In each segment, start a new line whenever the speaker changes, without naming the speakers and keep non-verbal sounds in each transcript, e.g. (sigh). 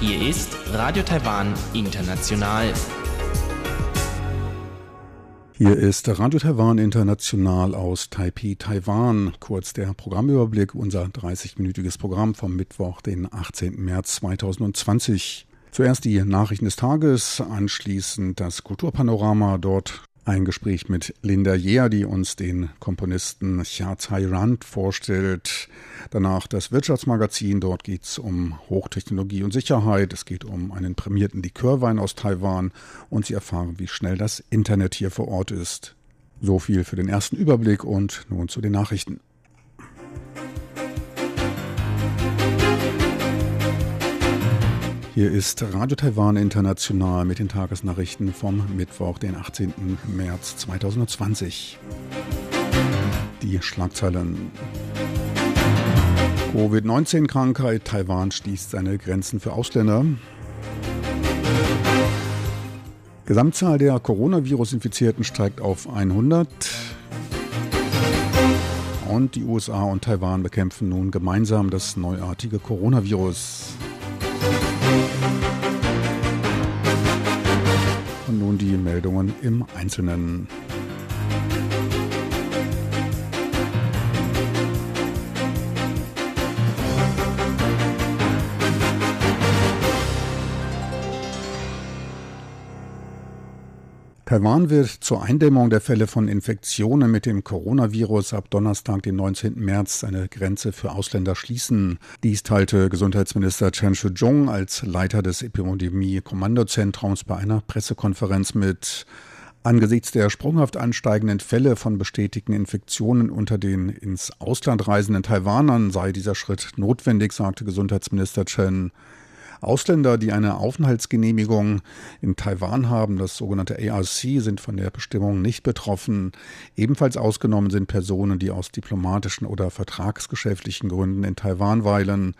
Hier ist Radio Taiwan International.
Hier ist Radio Taiwan International aus Taipei, Taiwan. Kurz der Programmüberblick, unser 30-minütiges Programm vom Mittwoch, den 18. März 2020. Zuerst die Nachrichten des Tages, anschließend das Kulturpanorama. Dort ein Gespräch mit Linda Jeer, die uns den Komponisten Chia Tsai Rand vorstellt. Danach das Wirtschaftsmagazin. Dort geht es um Hochtechnologie und Sicherheit. Es geht um einen prämierten Likörwein aus Taiwan. Und Sie erfahren, wie schnell das Internet hier vor Ort ist. So viel für den ersten Überblick und nun zu den Nachrichten. Hier ist Radio Taiwan International mit den Tagesnachrichten vom Mittwoch, den 18. März 2020. Die Schlagzeilen. Covid-19-Krankheit. Taiwan schließt seine Grenzen für Ausländer. Gesamtzahl der Coronavirus-Infizierten steigt auf 100. Und die USA und Taiwan bekämpfen nun gemeinsam das neuartige Coronavirus. Und nun die Meldungen im Einzelnen. Taiwan wird zur Eindämmung der Fälle von Infektionen mit dem Coronavirus ab Donnerstag, den 19. März, seine Grenze für Ausländer schließen. Dies teilte Gesundheitsminister Chen Shih-chung als Leiter des Epidemie-Kommandozentrums bei einer Pressekonferenz mit. Angesichts der sprunghaft ansteigenden Fälle von bestätigten Infektionen unter den ins Ausland reisenden Taiwanern sei dieser Schritt notwendig, sagte Gesundheitsminister Chen. Ausländer, die eine Aufenthaltsgenehmigung in Taiwan haben, das sogenannte ARC, sind von der Bestimmung nicht betroffen. Ebenfalls ausgenommen sind Personen, die aus diplomatischen oder vertragsgeschäftlichen Gründen in Taiwan weilen.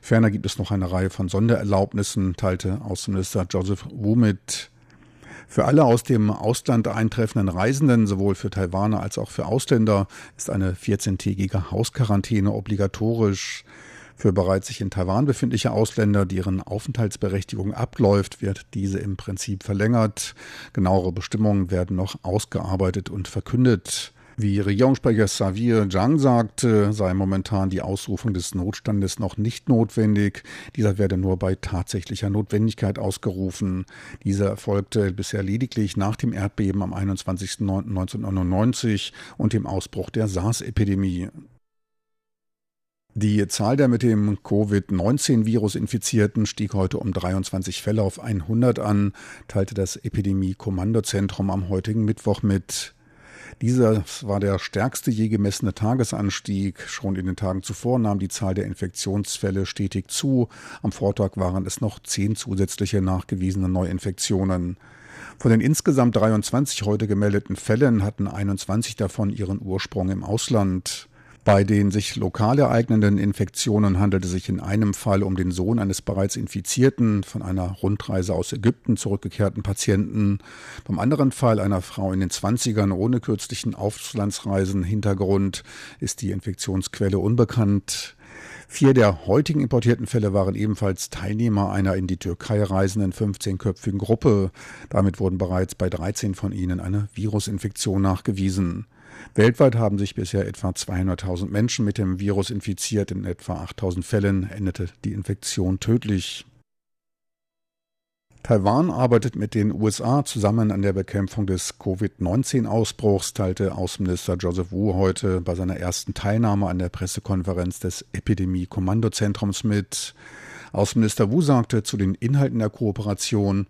Ferner gibt es noch eine Reihe von Sondererlaubnissen, teilte Außenminister Joseph Wu mit. Für alle aus dem Ausland eintreffenden Reisenden, sowohl für Taiwaner als auch für Ausländer, ist eine 14-tägige Hausquarantäne obligatorisch. Für bereits sich in Taiwan befindliche Ausländer, deren Aufenthaltsberechtigung abläuft, wird diese im Prinzip verlängert. Genauere Bestimmungen werden noch ausgearbeitet und verkündet. Wie Regierungssprecher Xavier Zhang sagte, sei momentan die Ausrufung des Notstandes noch nicht notwendig. Dieser werde nur bei tatsächlicher Notwendigkeit ausgerufen. Dieser erfolgte bisher lediglich nach dem Erdbeben am 21.09.1999 und dem Ausbruch der SARS-Epidemie. Die Zahl der mit dem Covid-19-Virus Infizierten stieg heute um 23 Fälle auf 100 an, teilte das Epidemie-Kommandozentrum am heutigen Mittwoch mit. Dieser war der stärkste je gemessene Tagesanstieg. Schon in den Tagen zuvor nahm die Zahl der Infektionsfälle stetig zu. Am Vortag waren es noch zehn zusätzliche nachgewiesene Neuinfektionen. Von den insgesamt 23 heute gemeldeten Fällen hatten 21 davon ihren Ursprung im Ausland. Bei den sich lokal ereignenden Infektionen handelt es sich in einem Fall um den Sohn eines bereits infizierten, von einer Rundreise aus Ägypten zurückgekehrten Patienten. Beim anderen Fall einer Frau in den 20ern ohne kürzlichen Auslandsreisen Hintergrund ist die Infektionsquelle unbekannt. Vier der heutigen importierten Fälle waren ebenfalls Teilnehmer einer in die Türkei reisenden 15-köpfigen Gruppe. Damit wurden bereits bei 13 von ihnen eine Virusinfektion nachgewiesen. Weltweit haben sich bisher etwa 200.000 Menschen mit dem Virus infiziert. In etwa 8.000 Fällen endete die Infektion tödlich. Taiwan arbeitet mit den USA zusammen an der Bekämpfung des Covid-19-Ausbruchs, teilte Außenminister Joseph Wu heute bei seiner ersten Teilnahme an der Pressekonferenz des Epidemie-Kommandozentrums mit. Außenminister Wu sagte zu den Inhalten der Kooperation,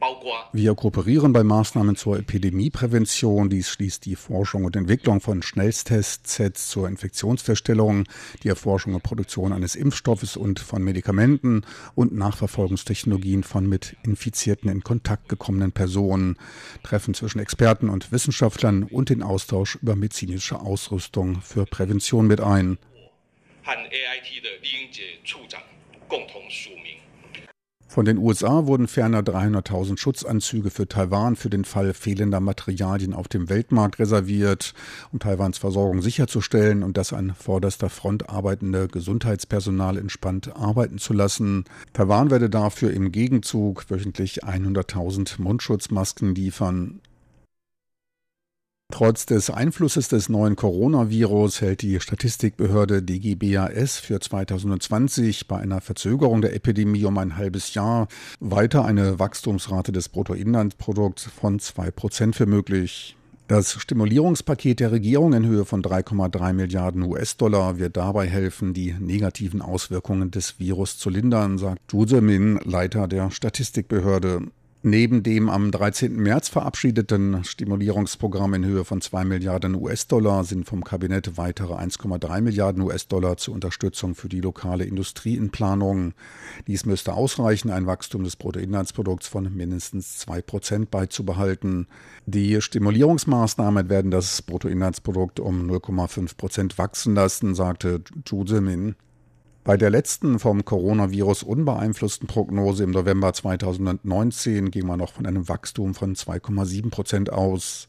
合作进行相关抗疫的措施 wir kooperieren bei Maßnahmen zur Epidemieprävention. Dies schließt die Forschung und Entwicklung von Schnellstsets zur Infektionsfeststellung, die Erforschung und Produktion eines Impfstoffes und von Medikamenten und Nachverfolgungstechnologien von mit Infizierten in Kontakt gekommenen Personen, Treffen zwischen Experten und Wissenschaftlern und den Austausch über medizinische Ausrüstung für Prävention mit ein. 和 AIT 的李英杰处长共同署名。 Von den USA wurden ferner 300.000 Schutzanzüge für Taiwan für den Fall fehlender Materialien auf dem Weltmarkt reserviert, um Taiwans Versorgung sicherzustellen und das an vorderster Front arbeitende Gesundheitspersonal entspannt arbeiten zu lassen. Taiwan werde dafür im Gegenzug wöchentlich 100.000 Mundschutzmasken liefern. Trotz des Einflusses des neuen Coronavirus hält die Statistikbehörde DGBAS für 2020 bei einer Verzögerung der Epidemie um ein halbes Jahr weiter eine Wachstumsrate des Bruttoinlandsprodukts von 2% für möglich. Das Stimulierungspaket der Regierung in Höhe von 3,3 Milliarden US-Dollar wird dabei helfen, die negativen Auswirkungen des Virus zu lindern, sagt Zhu Zemin, Leiter der Statistikbehörde. Neben dem am 13. März verabschiedeten Stimulierungsprogramm in Höhe von 2 Milliarden US-Dollar sind vom Kabinett weitere 1,3 Milliarden US-Dollar zur Unterstützung für die lokale Industrie in Planung. Dies müsste ausreichen, ein Wachstum des Bruttoinlandsprodukts von mindestens 2 Prozent beizubehalten. Die Stimulierungsmaßnahmen werden das Bruttoinlandsprodukt um 0,5 Prozent wachsen lassen, sagte Zhu Zemin. Bei der letzten vom Coronavirus unbeeinflussten Prognose im November 2019 ging man noch von einem Wachstum von 2,7 Prozent aus.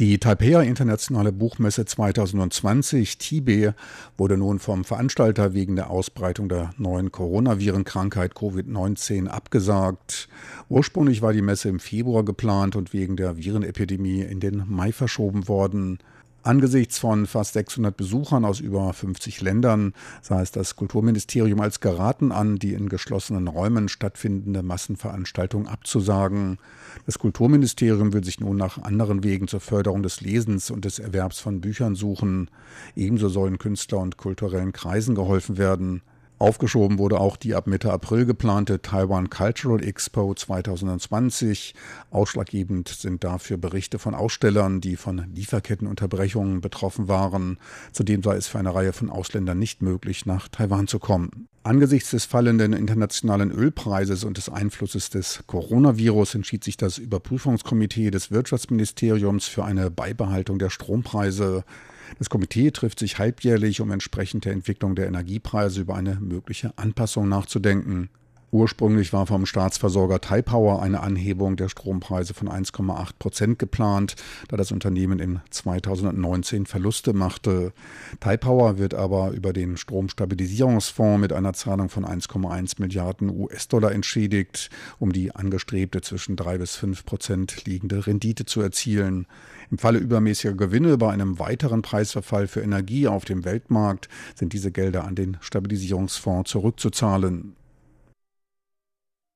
Die Taipei Internationale Buchmesse 2020, TIBE, wurde nun vom Veranstalter wegen der Ausbreitung der neuen Coronavirenkrankheit Covid-19 abgesagt. Ursprünglich war die Messe im Februar geplant und wegen der Virenepidemie in den Mai verschoben worden. Angesichts von fast 600 Besuchern aus über 50 Ländern sah es das Kulturministerium als geraten an, die in geschlossenen Räumen stattfindende Massenveranstaltung abzusagen. Das Kulturministerium will sich nun nach anderen Wegen zur Förderung des Lesens und des Erwerbs von Büchern suchen. Ebenso sollen Künstler und kulturellen Kreisen geholfen werden. Aufgeschoben wurde auch die ab Mitte April geplante Taiwan Cultural Expo 2020. Ausschlaggebend sind dafür Berichte von Ausstellern, die von Lieferkettenunterbrechungen betroffen waren. Zudem sei es für eine Reihe von Ausländern nicht möglich, nach Taiwan zu kommen. Angesichts des fallenden internationalen Ölpreises und des Einflusses des Coronavirus entschied sich das Überprüfungskomitee des Wirtschaftsministeriums für eine Beibehaltung der Strompreise. Das Komitee trifft sich halbjährlich, um entsprechend der Entwicklung der Energiepreise über eine mögliche Anpassung nachzudenken. Ursprünglich war vom Staatsversorger Taipower eine Anhebung der Strompreise von 1,8 Prozent geplant, da das Unternehmen in 2019 Verluste machte. Taipower wird aber über den Stromstabilisierungsfonds mit einer Zahlung von 1,1 Milliarden US-Dollar entschädigt, um die angestrebte zwischen 3 bis 5 Prozent liegende Rendite zu erzielen. Im Falle übermäßiger Gewinne bei einem weiteren Preisverfall für Energie auf dem Weltmarkt sind diese Gelder an den Stabilisierungsfonds zurückzuzahlen.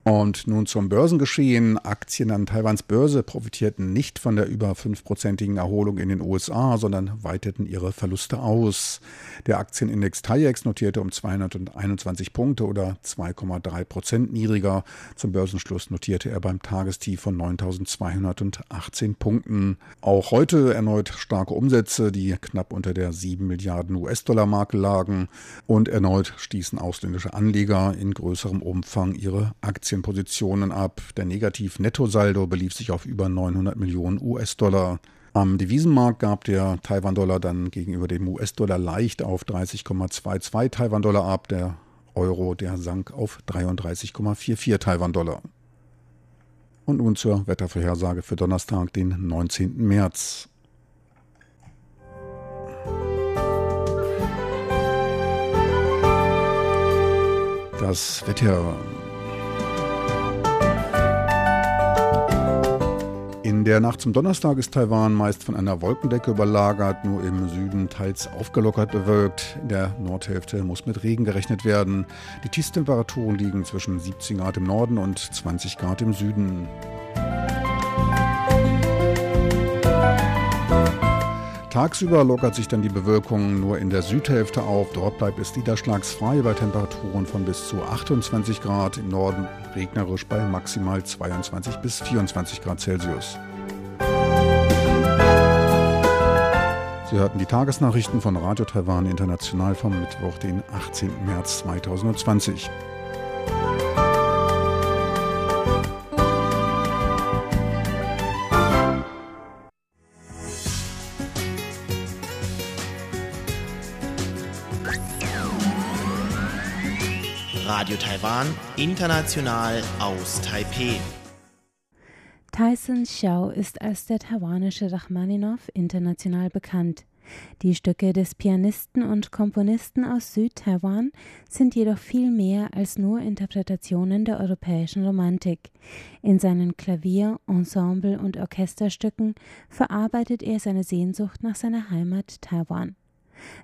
Und nun zum Börsengeschehen. Aktien an Taiwans Börse profitierten nicht von der über fünfprozentigen Erholung in den USA, sondern weiteten ihre Verluste aus. Der Aktienindex TAIEX notierte um 221 Punkte oder 2,3 Prozent niedriger. Zum Börsenschluss notierte er beim Tagestief von 9.218 Punkten. Auch heute erneut starke Umsätze, die knapp unter der 7 Milliarden US-Dollar-Marke lagen. Und erneut stießen ausländische Anleger in größerem Umfang ihre Aktien Aktienpositionen ab. Der Negativ-Nettosaldo belief sich auf über 900 Millionen US-Dollar. Am Devisenmarkt gab der Taiwan-Dollar dann gegenüber dem US-Dollar leicht auf 30,22 Taiwan-Dollar ab. Der Euro, der sank auf 33,44 Taiwan-Dollar. Und nun zur Wettervorhersage für Donnerstag, den 19. März. Das Wetter In der Nacht zum Donnerstag ist Taiwan meist von einer Wolkendecke überlagert, nur im Süden teils aufgelockert bewölkt. In der Nordhälfte muss mit Regen gerechnet werden. Die Tiefstemperaturen liegen zwischen 17 Grad im Norden und 20 Grad im Süden. Tagsüber lockert sich dann die Bewölkung nur in der Südhälfte auf. Dort bleibt es niederschlagsfrei bei Temperaturen von bis zu 28 Grad, im Norden regnerisch bei maximal 22 bis 24 Grad Celsius. Sie hörten die Tagesnachrichten von Radio Taiwan International vom Mittwoch, den 18. März 2020.
Taiwan, international aus Taipeh.
Tyson Xiao ist als der taiwanische Rachmaninow international bekannt. Die Stücke des Pianisten und Komponisten aus Südtaiwan sind jedoch viel mehr als nur Interpretationen der europäischen Romantik. In seinen Klavier-, Ensemble- und Orchesterstücken verarbeitet er seine Sehnsucht nach seiner Heimat Taiwan.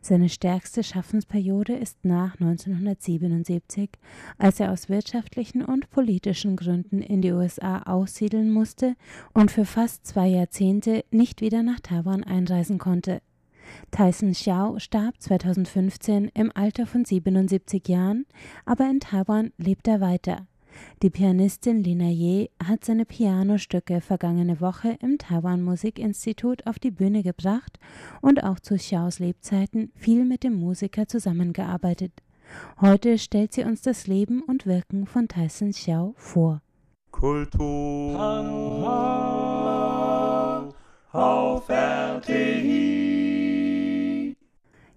Seine stärkste Schaffensperiode ist nach 1977, als er aus wirtschaftlichen und politischen Gründen in die USA aussiedeln musste und für fast zwei Jahrzehnte nicht wieder nach Taiwan einreisen konnte. Tyson Xiao starb 2015 im Alter von 77 Jahren, aber in Taiwan lebt er weiter. Die Pianistin Lina Ye hat seine Pianostücke vergangene Woche im Taiwan Musikinstitut auf die Bühne gebracht und auch zu Xiaos Lebzeiten viel mit dem Musiker zusammengearbeitet. Heute stellt sie uns das Leben und Wirken von Tyson Xiao vor.
Kultur auf RTI.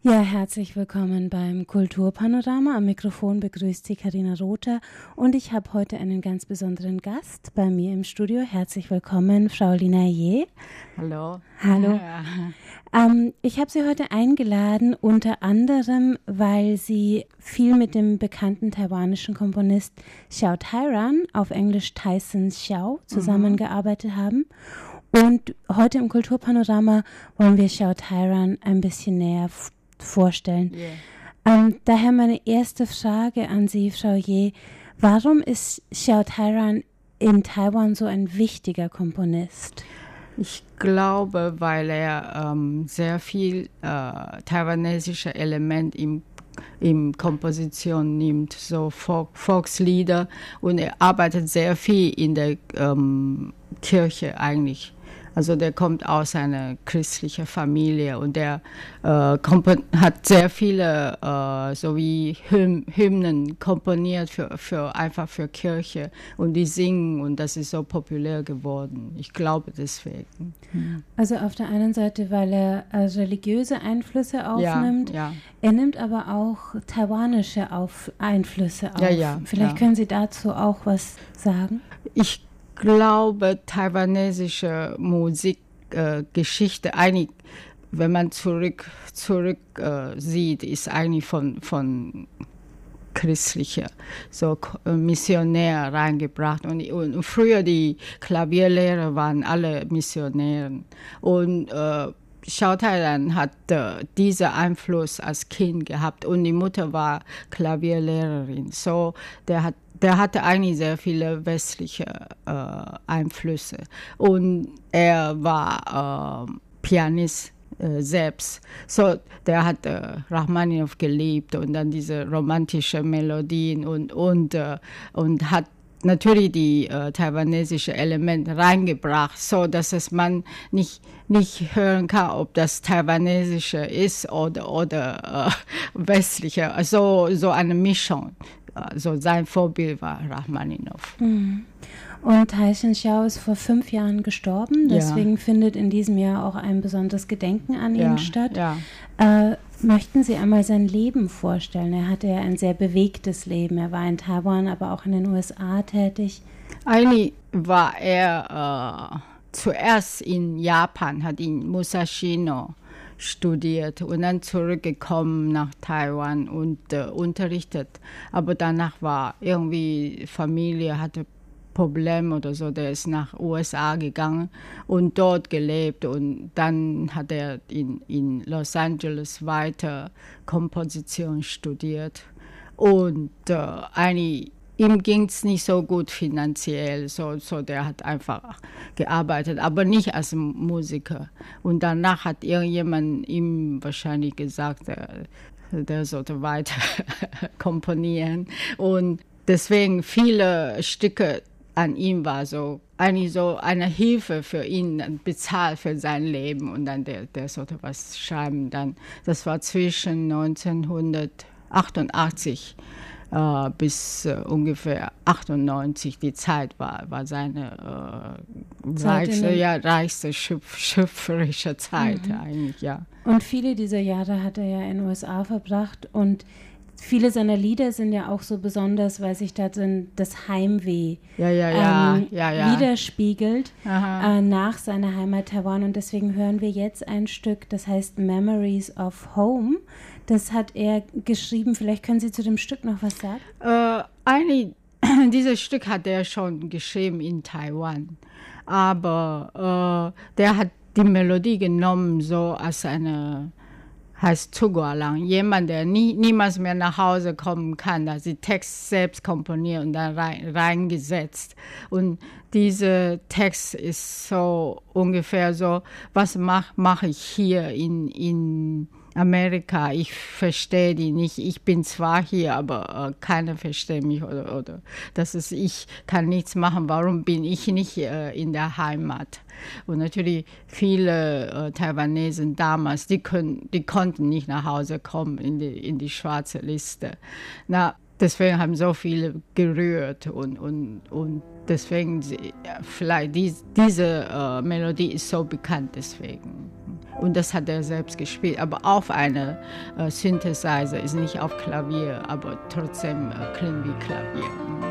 Ja, herzlich willkommen beim Kulturpanorama. Am Mikrofon begrüßt Sie Karina Rother und ich habe heute einen ganz besonderen Gast bei mir im Studio. Herzlich willkommen, Frau Lina Je.
Hallo.
Hallo. Ähm, ich habe Sie heute eingeladen, unter anderem, weil Sie viel mit dem bekannten taiwanischen Komponist Xiao Tairan, auf Englisch Tyson Xiao, zusammengearbeitet mhm. haben. Und heute im Kulturpanorama wollen wir Xiao Tairan ein bisschen näher vorstellen. Yeah. Ähm, daher meine erste Frage an Sie, Frau Ye. Warum ist Xiao Tairan in Taiwan so ein wichtiger Komponist?
Ich glaube, weil er ähm, sehr viel äh, taiwanesische Element im in Komposition nimmt, so Folk, Volkslieder und er arbeitet sehr viel in der ähm, Kirche eigentlich. Also der kommt aus einer christlichen Familie und der äh, hat sehr viele äh, so wie Hym Hymnen komponiert für, für einfach für Kirche und die singen und das ist so populär geworden. Ich glaube deswegen.
Also auf der einen Seite, weil er äh, religiöse Einflüsse aufnimmt, ja, ja. er nimmt aber auch taiwanische auf Einflüsse auf.
Ja,
Vielleicht können Sie dazu auch was sagen?
Ich glaube, taiwanesische Musikgeschichte, äh, wenn man zurück, zurück äh, sieht, ist eigentlich von, von christlicher, so äh, Missionär reingebracht. Und, und früher die Klavierlehrer waren alle Missionäre. Und äh, Xiao Tailan hat äh, diesen Einfluss als Kind gehabt und die Mutter war Klavierlehrerin. So, der hat der hatte eigentlich sehr viele westliche äh, Einflüsse und er war äh, Pianist äh, selbst. So, der hat äh, Rachmaninow geliebt und dann diese romantische Melodien und und äh, und hat natürlich die äh, taiwanesische Elemente reingebracht, so dass es man nicht nicht hören kann, ob das taiwanesische ist oder oder äh, (laughs) westliche, also so eine Mischung also sein Vorbild war Rachmaninow.
Mhm. Und Taishin Xiao ist vor fünf Jahren gestorben, deswegen ja. findet in diesem Jahr auch ein besonderes Gedenken an ja, ihn statt.
Ja.
Äh, möchten Sie einmal sein Leben vorstellen? Er hatte ja ein sehr bewegtes Leben. Er war in Taiwan, aber auch in den USA tätig.
Eigentlich war er äh, zuerst in Japan, hat in Musashino studiert und dann zurückgekommen nach Taiwan und äh, unterrichtet. Aber danach war irgendwie Familie hatte Problem oder so, der ist nach USA gegangen und dort gelebt und dann hat er in, in Los Angeles weiter Komposition studiert und äh, eigentlich ihm ging es nicht so gut finanziell, so, so der hat einfach gearbeitet, aber nicht als Musiker. Und danach hat irgendjemand ihm wahrscheinlich gesagt, der, der sollte weiter (laughs) komponieren. Und deswegen viele Stücke an ihm war so eigentlich so eine Hilfe für ihn, bezahlt für sein Leben und dann der, der sollte was schreiben. Dann, das war zwischen 1988 äh, bis äh, ungefähr 98 die Zeit war, war seine äh, reichste, ja, reichste schöpf schöpferische Zeit mhm. eigentlich, ja.
Und viele dieser Jahre hat er ja in den USA verbracht und viele seiner Lieder sind ja auch so besonders, weil sich da das Heimweh
Ja, ja,
ähm,
ja,
widerspiegelt äh, nach seiner Heimat Taiwan. Und deswegen hören wir jetzt ein Stück, das heißt Memories of Home. Das hat er geschrieben. Vielleicht können Sie zu dem Stück noch was sagen?
Äh, eigentlich, (clears throat) dieses Stück hat er schon geschrieben in Taiwan. Aber äh, der hat die Melodie genommen, so als eine, heißt Zugualang, jemand, der nie, niemals mehr nach Hause kommen kann, der die Text selbst komponiert und dann rein, reingesetzt. Und dieser Text ist so ungefähr so, was mache mach ich hier in, in Amerika, ich verstehe die nicht. Ich bin zwar hier, aber äh, keiner versteht mich oder, oder das ist, ich kann nichts machen. Warum bin ich nicht äh, in der Heimat? Und natürlich viele äh, Taiwanesen damals, die, können, die konnten nicht nach Hause kommen in die, in die schwarze Liste. Na, deswegen haben so viele gerührt und, und, und deswegen ja, vielleicht dies, diese äh, Melodie ist so bekannt deswegen. Und das hat er selbst gespielt, aber auf eine äh, Synthesizer, ist nicht auf Klavier, aber trotzdem äh, klingt wie Klavier.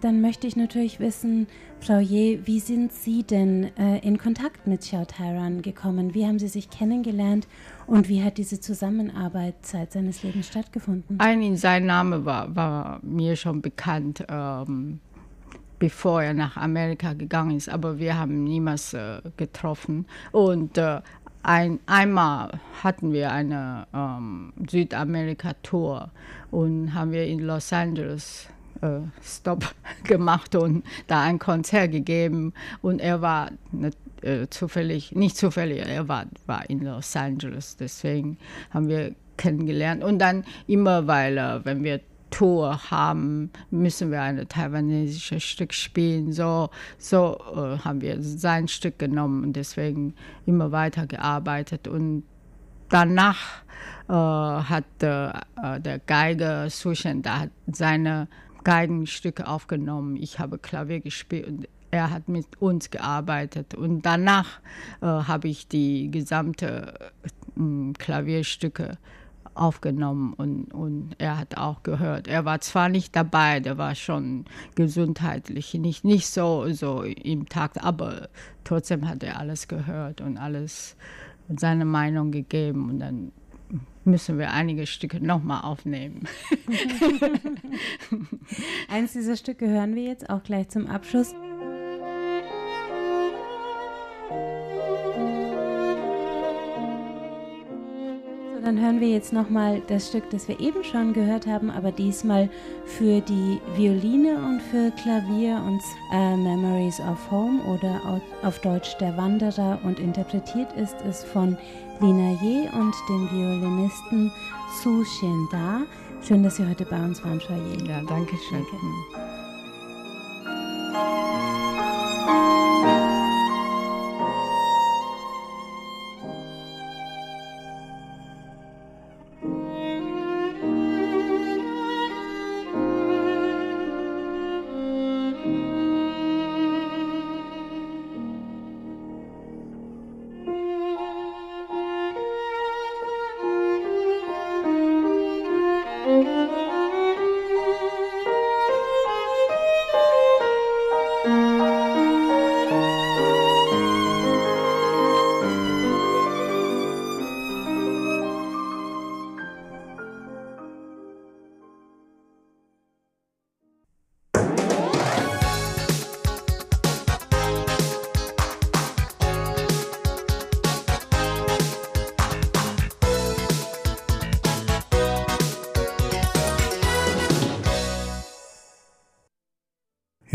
Dann möchte ich natürlich wissen, Frau Je, wie sind Sie denn äh, in Kontakt mit Xiao Tairan gekommen? Wie haben Sie sich kennengelernt und wie hat diese Zusammenarbeit Zeit seines Lebens stattgefunden?
Eigentlich sein Name war, war mir schon bekannt, ähm, bevor er nach Amerika gegangen ist, aber wir haben niemals äh, getroffen. Und äh, ein, einmal hatten wir eine ähm, Südamerika-Tour und haben wir in Los Angeles äh, Stop (laughs) gemacht und da ein Konzert gegeben. Und er war äh, zufällig, nicht zufällig, er war, war in Los Angeles. Deswegen haben wir kennengelernt. Und dann immer, weil äh, wenn wir Tour haben, müssen wir ein taiwanesisches Stück spielen. So, so äh, haben wir sein Stück genommen und deswegen immer weiter gearbeitet. Und danach äh, hat äh, äh, der Geiger Sushen da seine Geigenstücke aufgenommen. Ich habe Klavier gespielt und er hat mit uns gearbeitet. Und danach äh, habe ich die gesamte äh, Klavierstücke aufgenommen und, und er hat auch gehört. Er war zwar nicht dabei, der war schon gesundheitlich nicht, nicht so, so im Takt, aber trotzdem hat er alles gehört und alles seine Meinung gegeben und dann müssen wir einige Stücke nochmal aufnehmen. (laughs)
Eins dieser Stücke hören wir jetzt auch gleich zum Abschluss. Dann hören wir jetzt nochmal das Stück, das wir eben schon gehört haben, aber diesmal für die Violine und für Klavier und äh, Memories of Home oder auf, auf Deutsch Der Wanderer und interpretiert ist es von Lina Ye und dem Violinisten Su Xian Da. Schön, dass Sie heute bei uns waren, Ye.
Ja, danke schön.
Danke.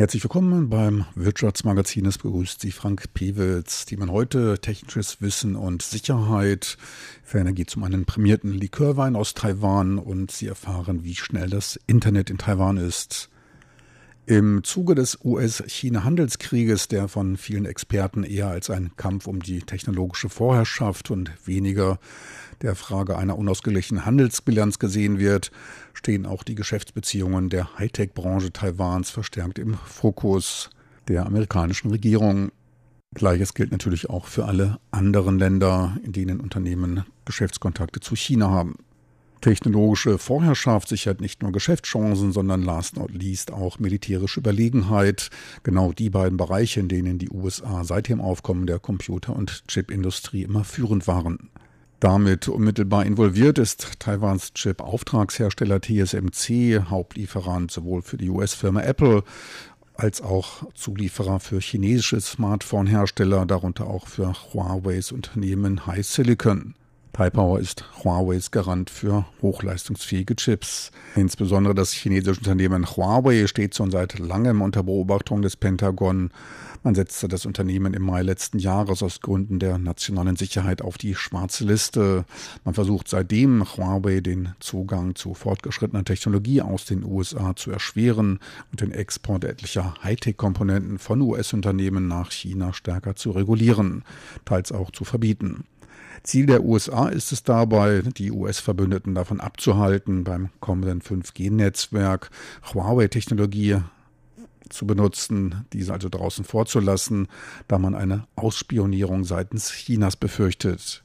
Herzlich willkommen beim Wirtschaftsmagazin. Es begrüßt Sie Frank Pewitz. Die man heute technisches Wissen und Sicherheit. Ferner geht es um einen prämierten Likörwein aus Taiwan und Sie erfahren, wie schnell das Internet in Taiwan ist. Im Zuge des US-China-Handelskrieges, der von vielen Experten eher als ein Kampf um die technologische Vorherrschaft und weniger der Frage einer unausgeglichenen Handelsbilanz gesehen wird, stehen auch die Geschäftsbeziehungen der Hightech-Branche Taiwans verstärkt im Fokus der amerikanischen Regierung. Gleiches gilt natürlich auch für alle anderen Länder, in denen Unternehmen Geschäftskontakte zu China haben. Technologische Vorherrschaft sichert nicht nur Geschäftschancen, sondern last not least auch militärische Überlegenheit. Genau die beiden Bereiche, in denen die USA seit dem Aufkommen der Computer- und Chipindustrie immer führend waren. Damit unmittelbar involviert ist Taiwans Chip-Auftragshersteller TSMC, Hauptlieferant sowohl für die US-Firma Apple als auch Zulieferer für chinesische Smartphone-Hersteller, darunter auch für Huaweis Unternehmen High Silicon. Taipower ist Huaweis Garant für hochleistungsfähige Chips. Insbesondere das chinesische Unternehmen Huawei steht schon seit langem unter Beobachtung des Pentagon man setzte das Unternehmen im Mai letzten Jahres aus Gründen der nationalen Sicherheit auf die schwarze Liste. Man versucht seitdem, Huawei den Zugang zu fortgeschrittener Technologie aus den USA zu erschweren und den Export etlicher Hightech-Komponenten von US-Unternehmen nach China stärker zu regulieren, teils auch zu verbieten. Ziel der USA ist es dabei, die US-Verbündeten davon abzuhalten, beim kommenden 5G-Netzwerk Huawei-Technologie zu benutzen, diese also draußen vorzulassen, da man eine Ausspionierung seitens Chinas befürchtet.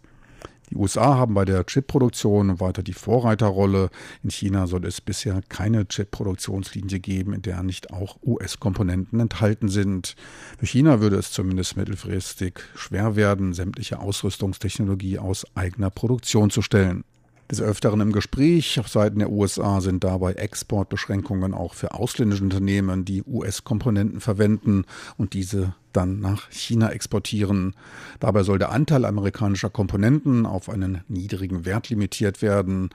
Die USA haben bei der Chipproduktion weiter die Vorreiterrolle. In China soll es bisher keine Chip-Produktionslinie geben, in der nicht auch US-Komponenten enthalten sind. Für China würde es zumindest mittelfristig schwer werden, sämtliche Ausrüstungstechnologie aus eigener Produktion zu stellen. Des Öfteren im Gespräch auf Seiten der USA sind dabei Exportbeschränkungen auch für ausländische Unternehmen, die US-Komponenten verwenden und diese dann nach China exportieren. Dabei soll der Anteil amerikanischer Komponenten auf einen niedrigen Wert limitiert werden.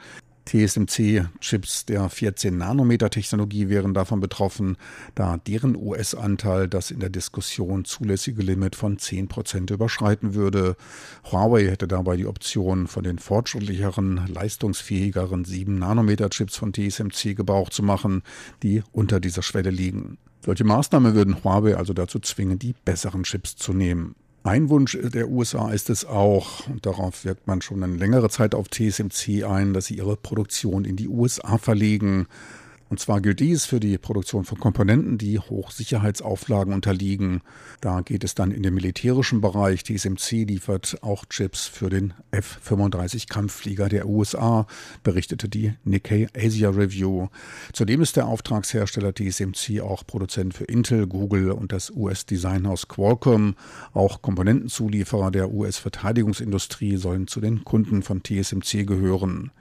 TSMC-Chips der 14-Nanometer-Technologie wären davon betroffen, da deren US-Anteil das in der Diskussion zulässige Limit von 10 Prozent überschreiten würde. Huawei hätte dabei die Option, von den fortschrittlicheren, leistungsfähigeren 7-Nanometer-Chips von TSMC Gebrauch zu machen, die unter dieser Schwelle liegen. Solche Maßnahmen würden Huawei also dazu zwingen, die besseren Chips zu nehmen. Ein Wunsch der USA ist es auch, und darauf wirkt man schon eine längere Zeit auf TSMC ein, dass sie ihre Produktion in die USA verlegen. Und zwar gilt dies für die Produktion von Komponenten, die Hochsicherheitsauflagen unterliegen. Da geht es dann in den militärischen Bereich. TSMC liefert auch Chips für den F-35 Kampfflieger der USA, berichtete die Nikkei Asia Review. Zudem ist der Auftragshersteller TSMC auch Produzent für Intel, Google und das US-Designhaus Qualcomm. Auch Komponentenzulieferer der US-Verteidigungsindustrie sollen zu den Kunden von TSMC gehören.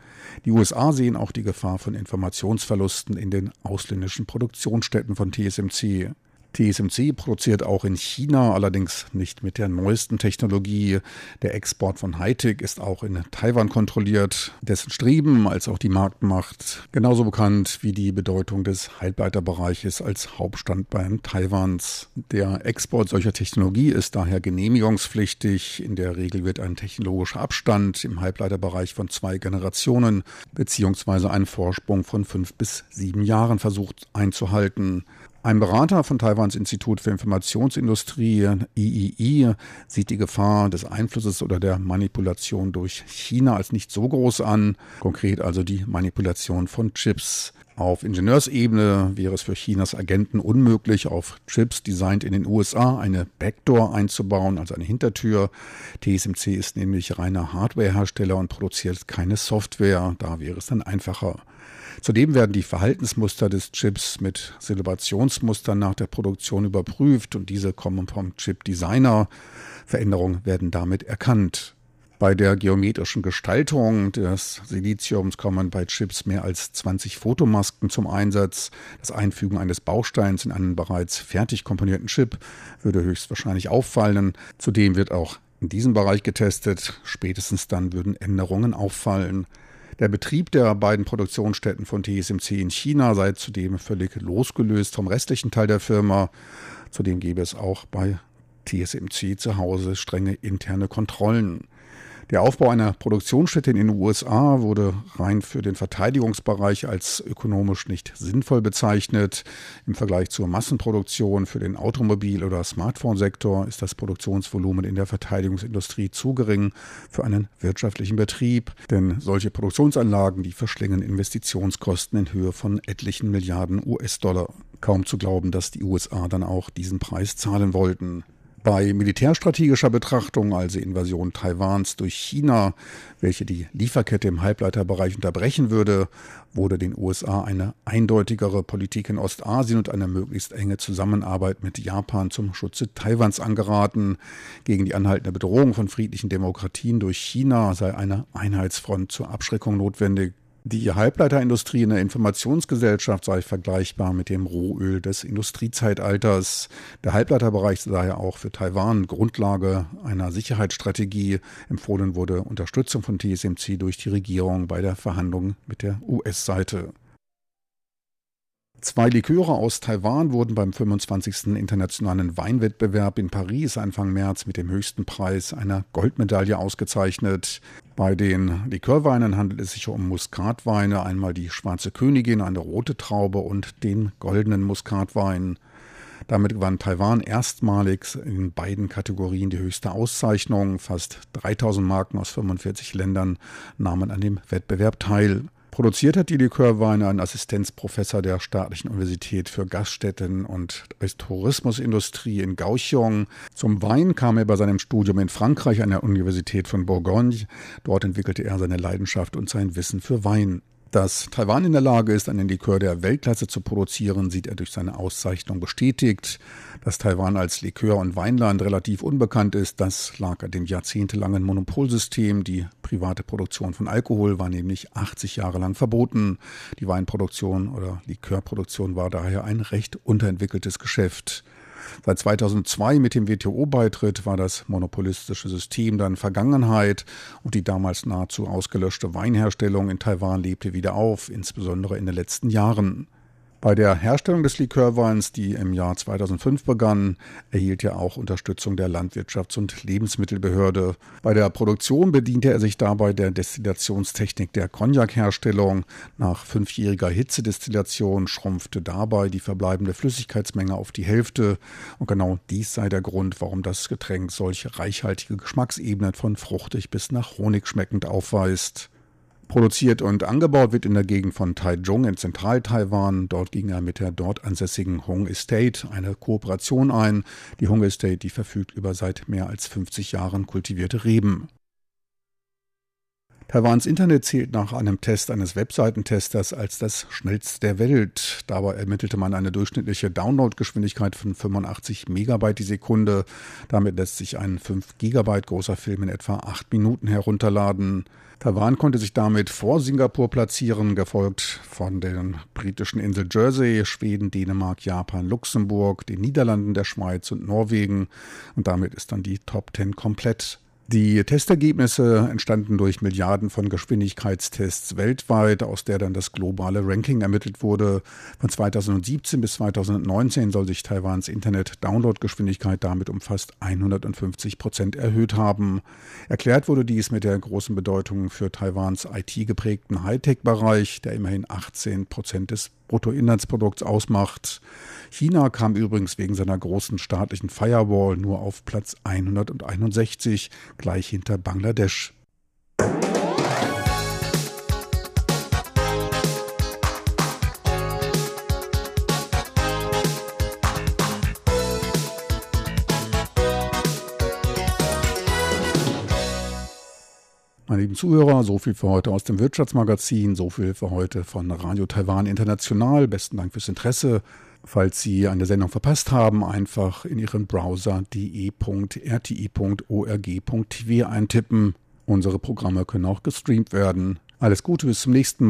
Die USA sehen auch die Gefahr von Informationsverlusten in den ausländischen Produktionsstätten von TSMC. TSMC produziert auch in China, allerdings nicht mit der neuesten Technologie. Der Export von Hightech ist auch in Taiwan kontrolliert. Dessen Streben als auch die Marktmacht genauso bekannt wie die Bedeutung des Halbleiterbereiches als Hauptstandbein Taiwans. Der Export solcher Technologie ist daher genehmigungspflichtig. In der Regel wird ein technologischer Abstand im Halbleiterbereich von zwei Generationen beziehungsweise ein Vorsprung von fünf bis sieben Jahren versucht einzuhalten. Ein Berater von Taiwans Institut für Informationsindustrie, III, sieht die Gefahr des Einflusses oder der Manipulation durch China als nicht so groß an, konkret also die Manipulation von Chips. Auf Ingenieursebene wäre es für Chinas Agenten unmöglich, auf Chips designt in den USA eine Backdoor einzubauen, also eine Hintertür. TSMC ist nämlich reiner Hardwarehersteller und produziert keine Software. Da wäre es dann einfacher. Zudem werden die Verhaltensmuster des Chips mit Celebrationsmustern nach der Produktion überprüft und diese kommen vom Chip-Designer. Veränderungen werden damit erkannt. Bei der geometrischen Gestaltung des Siliziums kommen bei Chips mehr als 20 Fotomasken zum Einsatz. Das Einfügen eines Bausteins in einen bereits fertig komponierten Chip würde höchstwahrscheinlich auffallen. Zudem wird auch in diesem Bereich getestet. Spätestens dann würden Änderungen auffallen. Der Betrieb der beiden Produktionsstätten von TSMC in China sei zudem völlig losgelöst vom restlichen Teil der Firma. Zudem gäbe es auch bei TSMC zu Hause strenge interne Kontrollen. Der Aufbau einer Produktionsstätte in den USA wurde rein für den Verteidigungsbereich als ökonomisch nicht sinnvoll bezeichnet. Im Vergleich zur Massenproduktion für den Automobil- oder Smartphone-Sektor ist das Produktionsvolumen in der Verteidigungsindustrie zu gering für einen wirtschaftlichen Betrieb. Denn solche Produktionsanlagen, die verschlingen Investitionskosten in Höhe von etlichen Milliarden US-Dollar. Kaum zu glauben, dass die USA dann auch diesen Preis zahlen wollten. Bei militärstrategischer Betrachtung, also Invasion Taiwans durch China, welche die Lieferkette im Halbleiterbereich unterbrechen würde, wurde den USA eine eindeutigere Politik in Ostasien und eine möglichst enge Zusammenarbeit mit Japan zum Schutze Taiwans angeraten. Gegen die anhaltende Bedrohung von friedlichen Demokratien durch China sei eine Einheitsfront zur Abschreckung notwendig. Die Halbleiterindustrie in der Informationsgesellschaft sei vergleichbar mit dem Rohöl des Industriezeitalters. Der Halbleiterbereich sei auch für Taiwan Grundlage einer Sicherheitsstrategie. Empfohlen wurde Unterstützung von TSMC durch die Regierung bei der Verhandlung mit der US-Seite. Zwei Liköre aus Taiwan wurden beim 25. Internationalen Weinwettbewerb in Paris Anfang März mit dem höchsten Preis einer Goldmedaille ausgezeichnet. Bei den Likörweinen handelt es sich um Muskatweine, einmal die Schwarze Königin, eine rote Traube und den goldenen Muskatwein. Damit gewann Taiwan erstmalig in beiden Kategorien die höchste Auszeichnung. Fast 3000 Marken aus 45 Ländern nahmen an dem Wettbewerb teil. Produziert hat die Likörweine ein Assistenzprofessor der Staatlichen Universität für Gaststätten und Tourismusindustrie in Kaohsiung. Zum Wein kam er bei seinem Studium in Frankreich an der Universität von Bourgogne. Dort entwickelte er seine Leidenschaft und sein Wissen für Wein. Dass Taiwan in der Lage ist, einen Likör der Weltklasse zu produzieren, sieht er durch seine Auszeichnung bestätigt. Dass Taiwan als Likör- und Weinland relativ unbekannt ist, das lag an dem jahrzehntelangen Monopolsystem. Die private Produktion von Alkohol war nämlich 80 Jahre lang verboten. Die Weinproduktion oder Likörproduktion war daher ein recht unterentwickeltes Geschäft. Seit 2002 mit dem WTO-Beitritt war das monopolistische System dann Vergangenheit und die damals nahezu ausgelöschte Weinherstellung in Taiwan lebte wieder auf, insbesondere in den letzten Jahren. Bei der Herstellung des Likörweins, die im Jahr 2005 begann, erhielt er auch Unterstützung der Landwirtschafts- und Lebensmittelbehörde. Bei der Produktion bediente er sich dabei der Destillationstechnik der Cognac-Herstellung. Nach fünfjähriger Hitzedestillation schrumpfte dabei die verbleibende Flüssigkeitsmenge auf die Hälfte. Und genau dies sei der Grund, warum das Getränk solch reichhaltige Geschmacksebenen von fruchtig bis nach Honig schmeckend aufweist. Produziert und angebaut wird in der Gegend von Taichung in Zentral-Taiwan. Dort ging er mit der dort ansässigen Hong Estate eine Kooperation ein. Die Hong Estate, die verfügt über seit mehr als 50 Jahren kultivierte Reben. Taiwans Internet zählt nach einem Test eines Webseitentesters als das schnellste der Welt. Dabei ermittelte man eine durchschnittliche Downloadgeschwindigkeit von 85 Megabyte die Sekunde. Damit lässt sich ein 5 Gigabyte großer Film in etwa 8 Minuten herunterladen. Taiwan konnte sich damit vor Singapur platzieren, gefolgt von den britischen Insel Jersey, Schweden, Dänemark, Japan, Luxemburg, den Niederlanden, der Schweiz und Norwegen. Und damit ist dann die Top 10 komplett. Die Testergebnisse entstanden durch Milliarden von Geschwindigkeitstests weltweit, aus der dann das globale Ranking ermittelt wurde. Von 2017 bis 2019 soll sich Taiwans Internet-Download-Geschwindigkeit damit um fast 150 Prozent erhöht haben. Erklärt wurde dies mit der großen Bedeutung für Taiwans IT-geprägten Hightech-Bereich, der immerhin 18 Prozent des Bruttoinlandsprodukts ausmacht. China kam übrigens wegen seiner großen staatlichen Firewall nur auf Platz 161, gleich hinter Bangladesch. Meine lieben Zuhörer, so viel für heute aus dem Wirtschaftsmagazin, so viel für heute von Radio Taiwan International. Besten Dank fürs Interesse. Falls Sie eine Sendung verpasst haben, einfach in Ihren Browser de.rti.org.tv eintippen. Unsere Programme können auch gestreamt werden. Alles Gute, bis zum nächsten Mal.